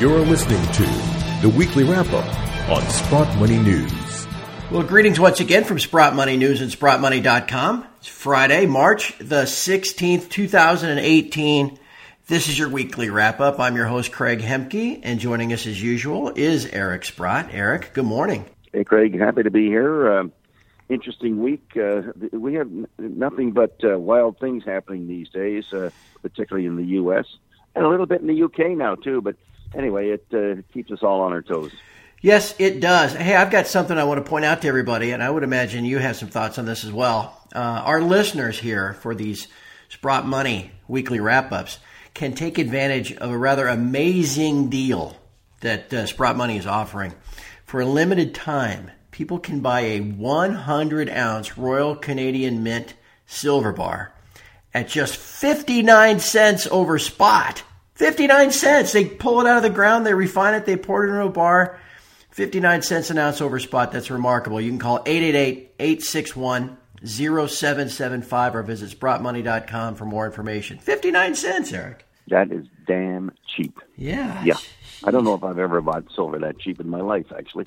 You're listening to the weekly wrap up on Sprott Money News. Well, greetings once again from Sprott Money News and SprottMoney.com. It's Friday, March the 16th, 2018. This is your weekly wrap up. I'm your host, Craig Hemke, and joining us as usual is Eric Sprott. Eric, good morning. Hey, Craig, happy to be here. Uh, interesting week. Uh, we have n- nothing but uh, wild things happening these days, uh, particularly in the U.S. and a little bit in the U.K. now, too. But anyway, it uh, keeps us all on our toes. Yes, it does. Hey, I've got something I want to point out to everybody, and I would imagine you have some thoughts on this as well. Uh, our listeners here for these Sprott Money weekly wrap ups can take advantage of a rather amazing deal that uh, Sprott Money is offering. For a limited time, people can buy a 100 ounce Royal Canadian Mint silver bar at just 59 cents over spot. 59 cents. They pull it out of the ground, they refine it, they pour it into a bar. 59 cents an ounce over spot. That's remarkable. You can call 888 861 0775 or visit sprottmoney.com for more information. 59 cents, Eric. That is damn cheap. Yeah. Yeah. I don't know if I've ever bought silver that cheap in my life, actually.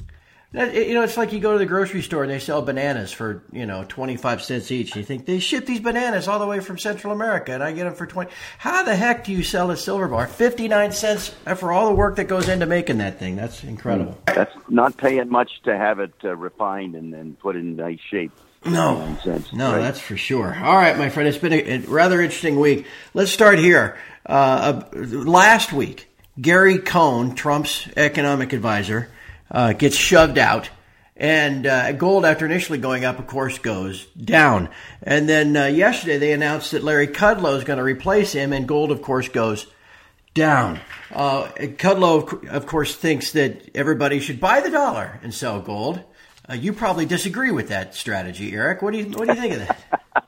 That, you know, it's like you go to the grocery store and they sell bananas for, you know, 25 cents each. You think, they ship these bananas all the way from Central America and I get them for 20. How the heck do you sell a silver bar? 59 cents for all the work that goes into making that thing. That's incredible. That's not paying much to have it uh, refined and, then put in nice shape. No, cents, no, right? that's for sure. All right, my friend, it's been a, a rather interesting week. Let's start here. Uh, uh, last week, Gary Cohn, Trump's economic advisor, uh, gets shoved out, and uh, gold, after initially going up, of course, goes down. And then uh, yesterday, they announced that Larry Kudlow is going to replace him, and gold, of course, goes down. Uh, Kudlow, of course, thinks that everybody should buy the dollar and sell gold. Uh, you probably disagree with that strategy, Eric. What do you What do you think of that?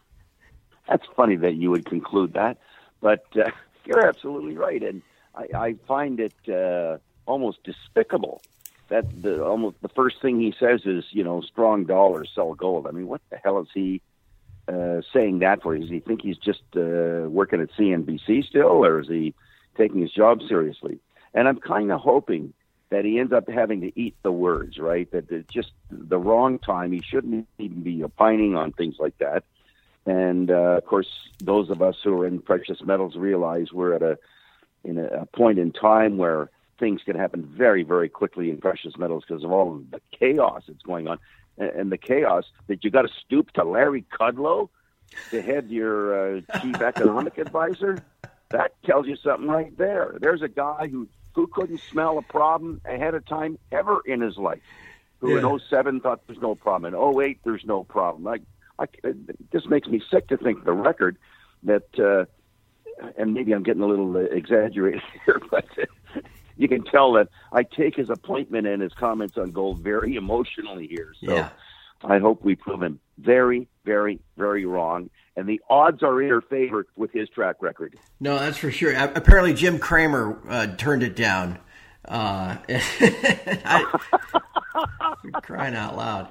That's funny that you would conclude that, but uh, you're absolutely right, and I, I find it uh, almost despicable that the almost the first thing he says is, you know, strong dollars sell gold. I mean, what the hell is he uh, saying that for? Does he think he's just uh, working at CNBC still, or is he taking his job seriously? And I'm kind of hoping that he ends up having to eat the words, right? That it's just the wrong time. He shouldn't even be opining on things like that. And uh, of course, those of us who are in precious metals realize we're at a in a, a point in time where things can happen very, very quickly in precious metals because of all of the chaos that's going on, and, the chaos that you got to stoop to Larry Kudlow to head your uh, chief economic advisor. That tells you something right there. There's a guy who who couldn't smell a problem ahead of time ever in his life. Who Yeah. in 07 thought there's no problem. In 08 there's no problem. Like I, it just makes me sick to think the record that, uh, and maybe I'm getting a little uh, exaggerated here, but you can tell that I take his appointment and his comments on gold very emotionally here. So Yeah. I hope we prove him very, very, very wrong. And the odds are in her favor with his track record. No, that's for sure. Apparently, Jim Cramer uh, turned it down. Uh, I, crying out loud.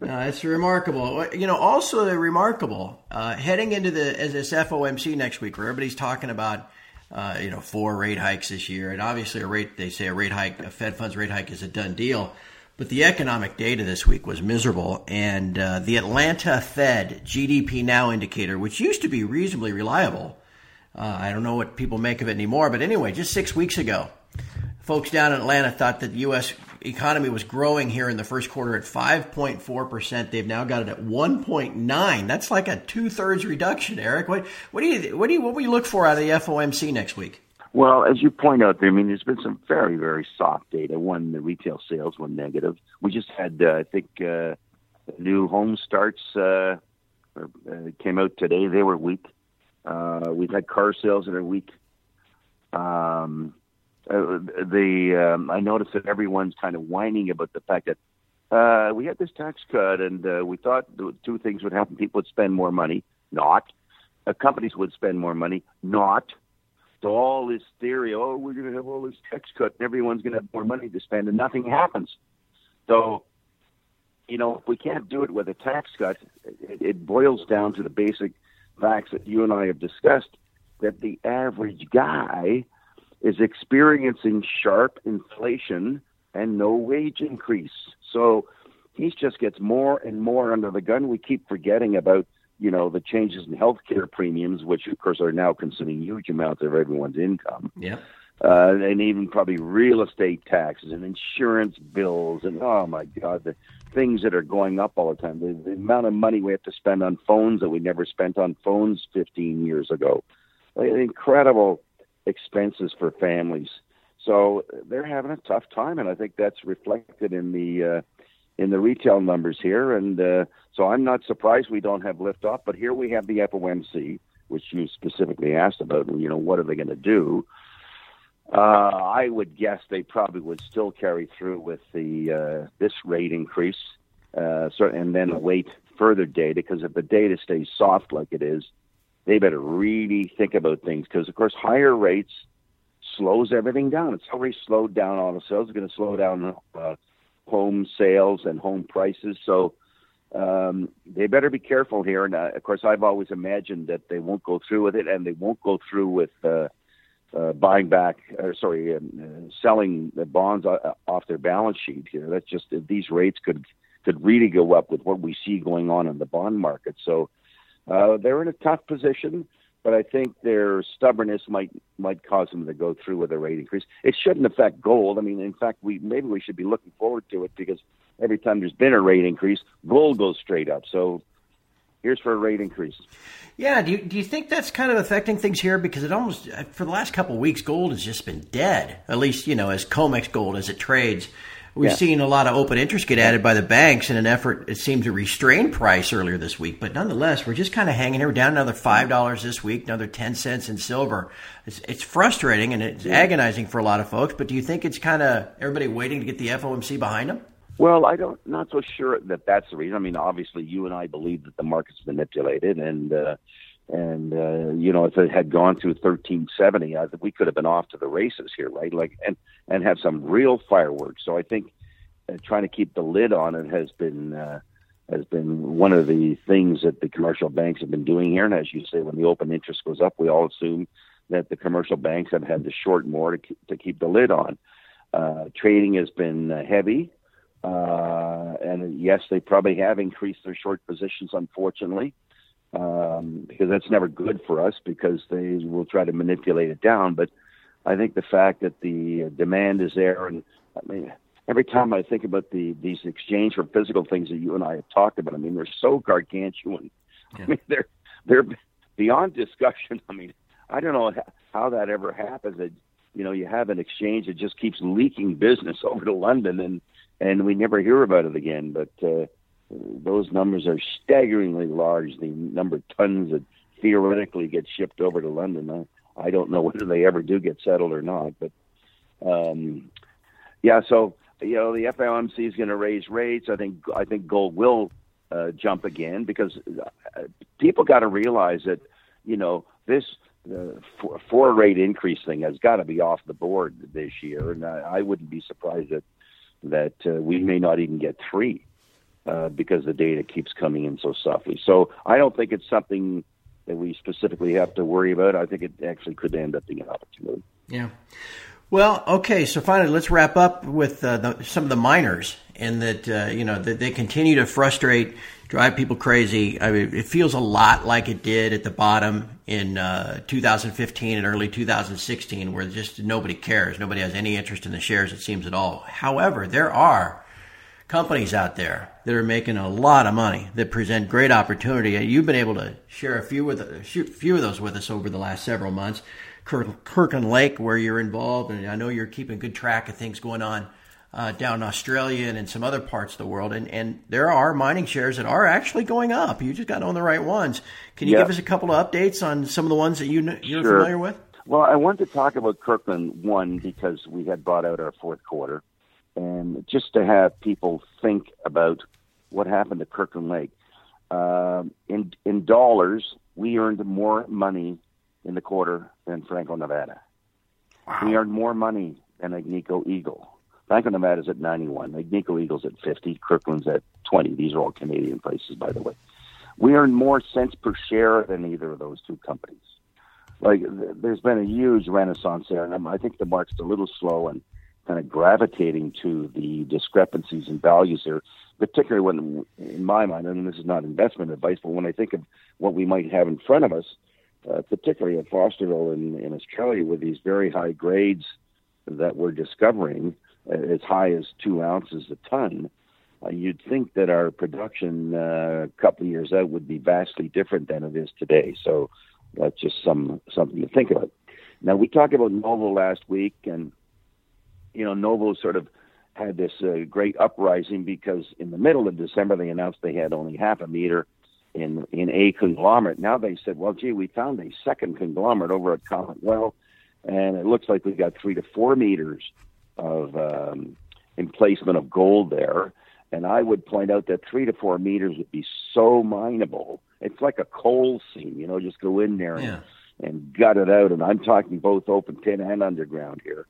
No, it's remarkable. You know, also remarkable uh, heading into the as this FOMC next week, where everybody's talking about uh, you know four rate hikes this year, and obviously a rate they say a rate hike, a Fed funds rate hike is a done deal. But the economic data this week was miserable, and uh, the Atlanta Fed GDP Now indicator, which used to be reasonably reliable, uh, I don't know what people make of it anymore, but anyway, just six weeks ago, folks down in Atlanta thought that the U.S. economy was growing here in the first quarter at 5.4%. They've now got it at 1.9. That's like a two thirds reduction, Eric. What, what do you, what do you, what will you look for out of the FOMC next week? Well, as you point out I mean, there's been some very, very soft data. One, the retail sales were negative. We just had, uh, I think, uh, new home starts uh, uh, came out today. They were weak. Uh, we've had car sales that are weak. Um, uh, the um, I noticed that everyone's kind of whining about the fact that uh, we had this tax cut, and uh, we thought two things would happen: people would spend more money, not. Uh, companies would spend more money, not. So all this theory, oh, we're going to have all this tax cut, and everyone's going to have more money to spend, and nothing happens. So, you know, if we can't do it with a tax cut, it, it boils down to the basic facts that you and I have discussed that the average guy is experiencing sharp inflation and no wage increase. So he just gets more and more under the gun. We keep forgetting about you know the changes in healthcare premiums, which of course are now consuming huge amounts of everyone's income. Yeah. Uh, and even probably real estate taxes and insurance bills and oh my god the things that are going up all the time the, the amount of money we have to spend on phones that we never spent on phones 15 years ago incredible expenses for families so they're having a tough time and i think that's reflected in the uh, in the retail numbers here. And uh, so I'm not surprised we don't have liftoff. But here we have the FOMC, which you specifically asked about. You know, what are they going to do? Uh, I would guess they probably would still carry through with the uh, this rate increase, uh, and then await further data. Because if the data stays soft like it is, they better really think about things. Because of course, higher rates slows everything down. It's already slowed down auto sales. It's going to slow down uh, home sales and home prices. So um, they better be careful here. And uh, of course, I've always imagined that they won't go through with it, and they won't go through with uh, uh, buying back, or sorry, um, uh, selling the bonds off their balance sheet. Here, that's just these rates could could really go up with what we see going on in the bond market. So uh, they're in a tough position but I think their stubbornness might might cause them to go through with a rate increase. It shouldn't affect gold. I mean, in fact, we maybe we should be looking forward to it because every time there's been a rate increase, gold goes straight up. So here's for a rate increase. Yeah, do you, do you think that's kind of affecting things here? Because it almost for the last couple of weeks, gold has just been dead. At least you know as COMEX gold as it trades. We've yeah. seen a lot of open interest get added by the banks in an effort, it seemed to restrain price earlier this week. But nonetheless, we're just kind of hanging here. We're down another $5 this week, another 10 cents in silver. It's, it's frustrating and it's yeah. agonizing for a lot of folks. But do you think it's kind of everybody waiting to get the FOMC behind them? Well, I don't, not so sure that that's the reason. I mean, obviously, you and I believe that the market's manipulated, and uh, and uh, you know if it had gone through 1370 I think we could have been off to the races here right? Like and and have some real fireworks. So I think uh, trying to keep the lid on it has been uh, has been one of the things that the commercial banks have been doing here. And as you say when the open interest goes up we all assume that the commercial banks have had to short more to to keep the lid on. Uh, trading has been uh, heavy. Uh, and yes they probably have increased their short positions unfortunately um, because that's never good for us because they will try to manipulate it down. But I think the fact that the demand is there, and I mean, every time I think about the these exchange for physical things that you and I have talked about, I mean, they're so gargantuan. Yeah. I mean, they're they're beyond discussion. I mean, I don't know how that ever happens. That you know, you have an exchange that just keeps leaking business over to London, and and we never hear about it again. But uh, those numbers are staggeringly large. The number of tons that theoretically get shipped over to London. I, I don't know whether they ever do get settled or not, but um, yeah. So you know, the FOMC is going to raise rates. I think I think gold will uh, jump again because uh, people got to realize that you know this the four, rate increase thing has got to be off the board this year, and I, I wouldn't be surprised that that uh, we may not even get three uh, because the data keeps coming in so softly. So I don't think it's something that we specifically have to worry about. I think it actually could end up being an opportunity. Yeah. Well, okay. So finally, let's wrap up with uh, the, some of the miners, and that uh, you know that they continue to frustrate, drive people crazy. I mean, it feels a lot like it did at the bottom in uh, 2015 and early 2016, where just nobody cares, nobody has any interest in the shares. It seems at all. However, there are companies out there that are making a lot of money that present great opportunity. You've been able to share a few with a few of those with us over the last several months. Kirkland Lake, where you're involved, and I know you're keeping good track of things going on uh, down in Australia and in some other parts of the world. And, and there are mining shares that are actually going up. You just got to own the right ones. Can you give us a couple of updates on some of the ones that you you're sure. familiar with? Well, I want to talk about Kirkland one because we had brought out our fourth quarter and just to have people think about what happened to Kirkland Lake. Uh, in in dollars, we earned more money in the quarter than Franco Nevada. Wow. We earned more money than Agnico Eagle. Franco Nevada's at 91, Agnico Eagle's at 50, Kirkland's at 20. These are all Canadian prices, by the way. We earned more cents per share than either of those two companies. like there's been a huge renaissance there, and I think the market's a little slow and kind of gravitating to the discrepancies in values here, particularly when, in my mind, and this is not investment advice, but when I think of what we might have in front of us, uh, particularly at Fosterville in, in Australia, with these very high grades that we're discovering, uh, as high as two ounces a ton, uh, you'd think that our production uh, a couple of years out would be vastly different than it is today. So that's just some something to think about. Now we talked about Novo last week, and you know Novo sort of had this uh, great uprising because in the middle of December they announced they had only half a meter in in a conglomerate. Now they said, well, gee, we found a second conglomerate over at Comet Well, and it looks like we've got three to four meters of um, emplacement of gold there. And I would point out that three to four meters would be so mineable. It's like a coal seam, you know, just go in there and, Yeah. and gut it out. And I'm talking both open pit and underground here.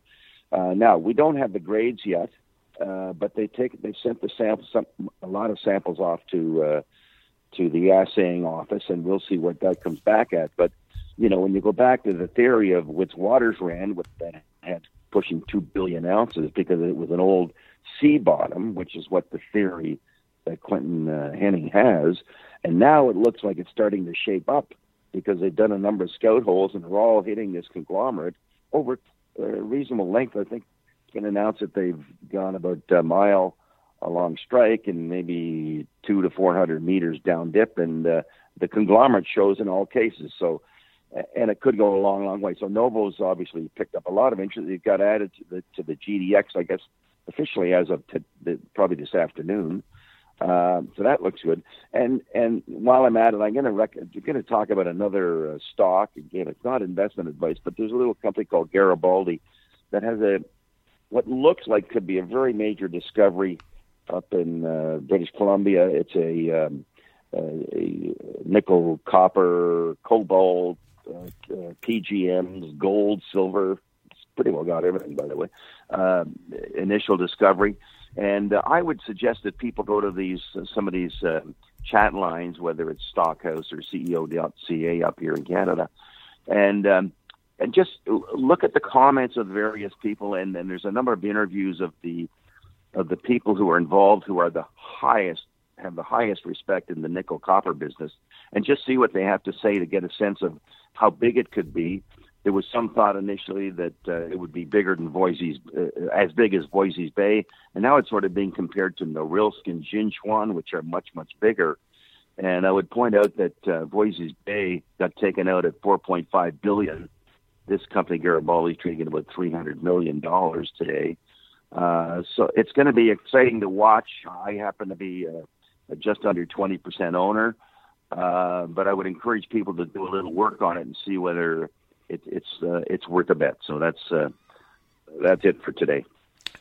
Uh, now we don't have the grades yet, uh, but they take they sent the samples some, a lot of samples off to uh, to the assaying office, and we'll see what that comes back at. But you know, when you go back to the theory of Witwatersrand with that had pushing two billion ounces because it was an old sea bottom, which is what the theory that Quinton uh, Hennigh has, and now it looks like it's starting to shape up because they've done a number of scout holes and they're all hitting this conglomerate over a reasonable length. I think can announce that they've gone about a mile along strike and maybe two to four hundred meters down dip, and uh, the conglomerate shows in all cases. So, and it could go a long, long way. So Novo's obviously picked up a lot of interest. It got added to the to the GDX, I guess, officially as of t- the, probably this afternoon. Um, so that looks good. And and while I'm at it, I'm going to rec- going to talk about another uh, stock. Again, it's not investment advice, but there's a little company called Garibaldi that has a what looks like could be a very major discovery up in uh, British Columbia. It's a, um, a nickel, copper, cobalt, uh, uh, PGMs, gold, silver. It's pretty well got everything, by the way. Uh, initial discovery, and uh, I would suggest that people go to these uh, some of these uh, chat lines, whether it's Stockhouse or CEO.ca up here in Canada, and um, and just look at the comments of various people, and then there's a number of interviews of the of the people who are involved, who are the highest have the highest respect in the nickel copper business, and just see what they have to say to get a sense of how big it could be. There was some thought initially that uh, it would be bigger than Voisey's, uh, as big as Voisey's Bay, and now it's sort of being compared to Norilsk and Jinchuan, which are much much bigger. And I would point out that uh, Bay got taken out at 4.5 billion. This company Garibaldi trading at about 300 million dollars today. Uh, so it's going to be exciting to watch. I happen to be a just under 20% owner, uh, but I would encourage people to do a little work on it and see whether it, it's uh, it's worth a bet. So that's uh, that's it for today.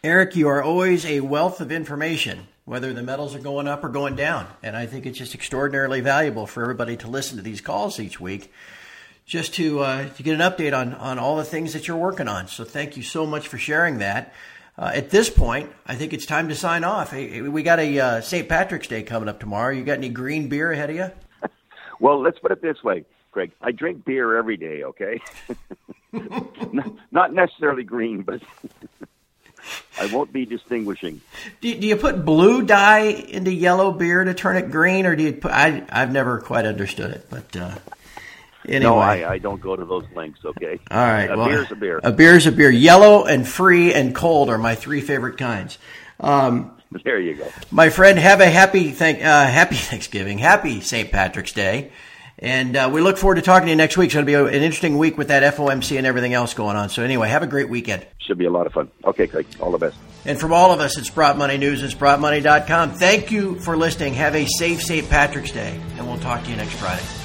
Eric, you are always a wealth of information, whether the metals are going up or going down. And I think it's just extraordinarily valuable for everybody to listen to these calls each week just to, uh, to get an update on, on all the things that you're working on. So thank you so much for sharing that. Uh, at this point, I think it's time to sign off. Hey, we got a uh, St. Patrick's Day coming up tomorrow. You got any green beer ahead of you? Well, let's put it this way, Craig. I drink beer every day. Okay, Not- not necessarily green, but I won't be distinguishing. Do, do you put blue dye into yellow beer to turn it green, or do you put? I I've never quite understood it, but uh, anyway. No, I, I don't go to those lengths. Okay. All right. A well, beer's a beer. A beer's a beer. Yellow and free and cold are my three favorite kinds. Um, There you go. my friend, have a happy thank uh, happy Thanksgiving, happy St. Patrick's Day, and uh, we look forward to talking to you next week. It's going to be an interesting week with that FOMC and everything else going on. So anyway, have a great weekend. Should be a lot of fun. Okay, Craig. All the best. And from all of us at Sprott Money News and SprottMoney.com, thank you for listening. Have a safe St. Patrick's Day, and we'll talk to you next Friday.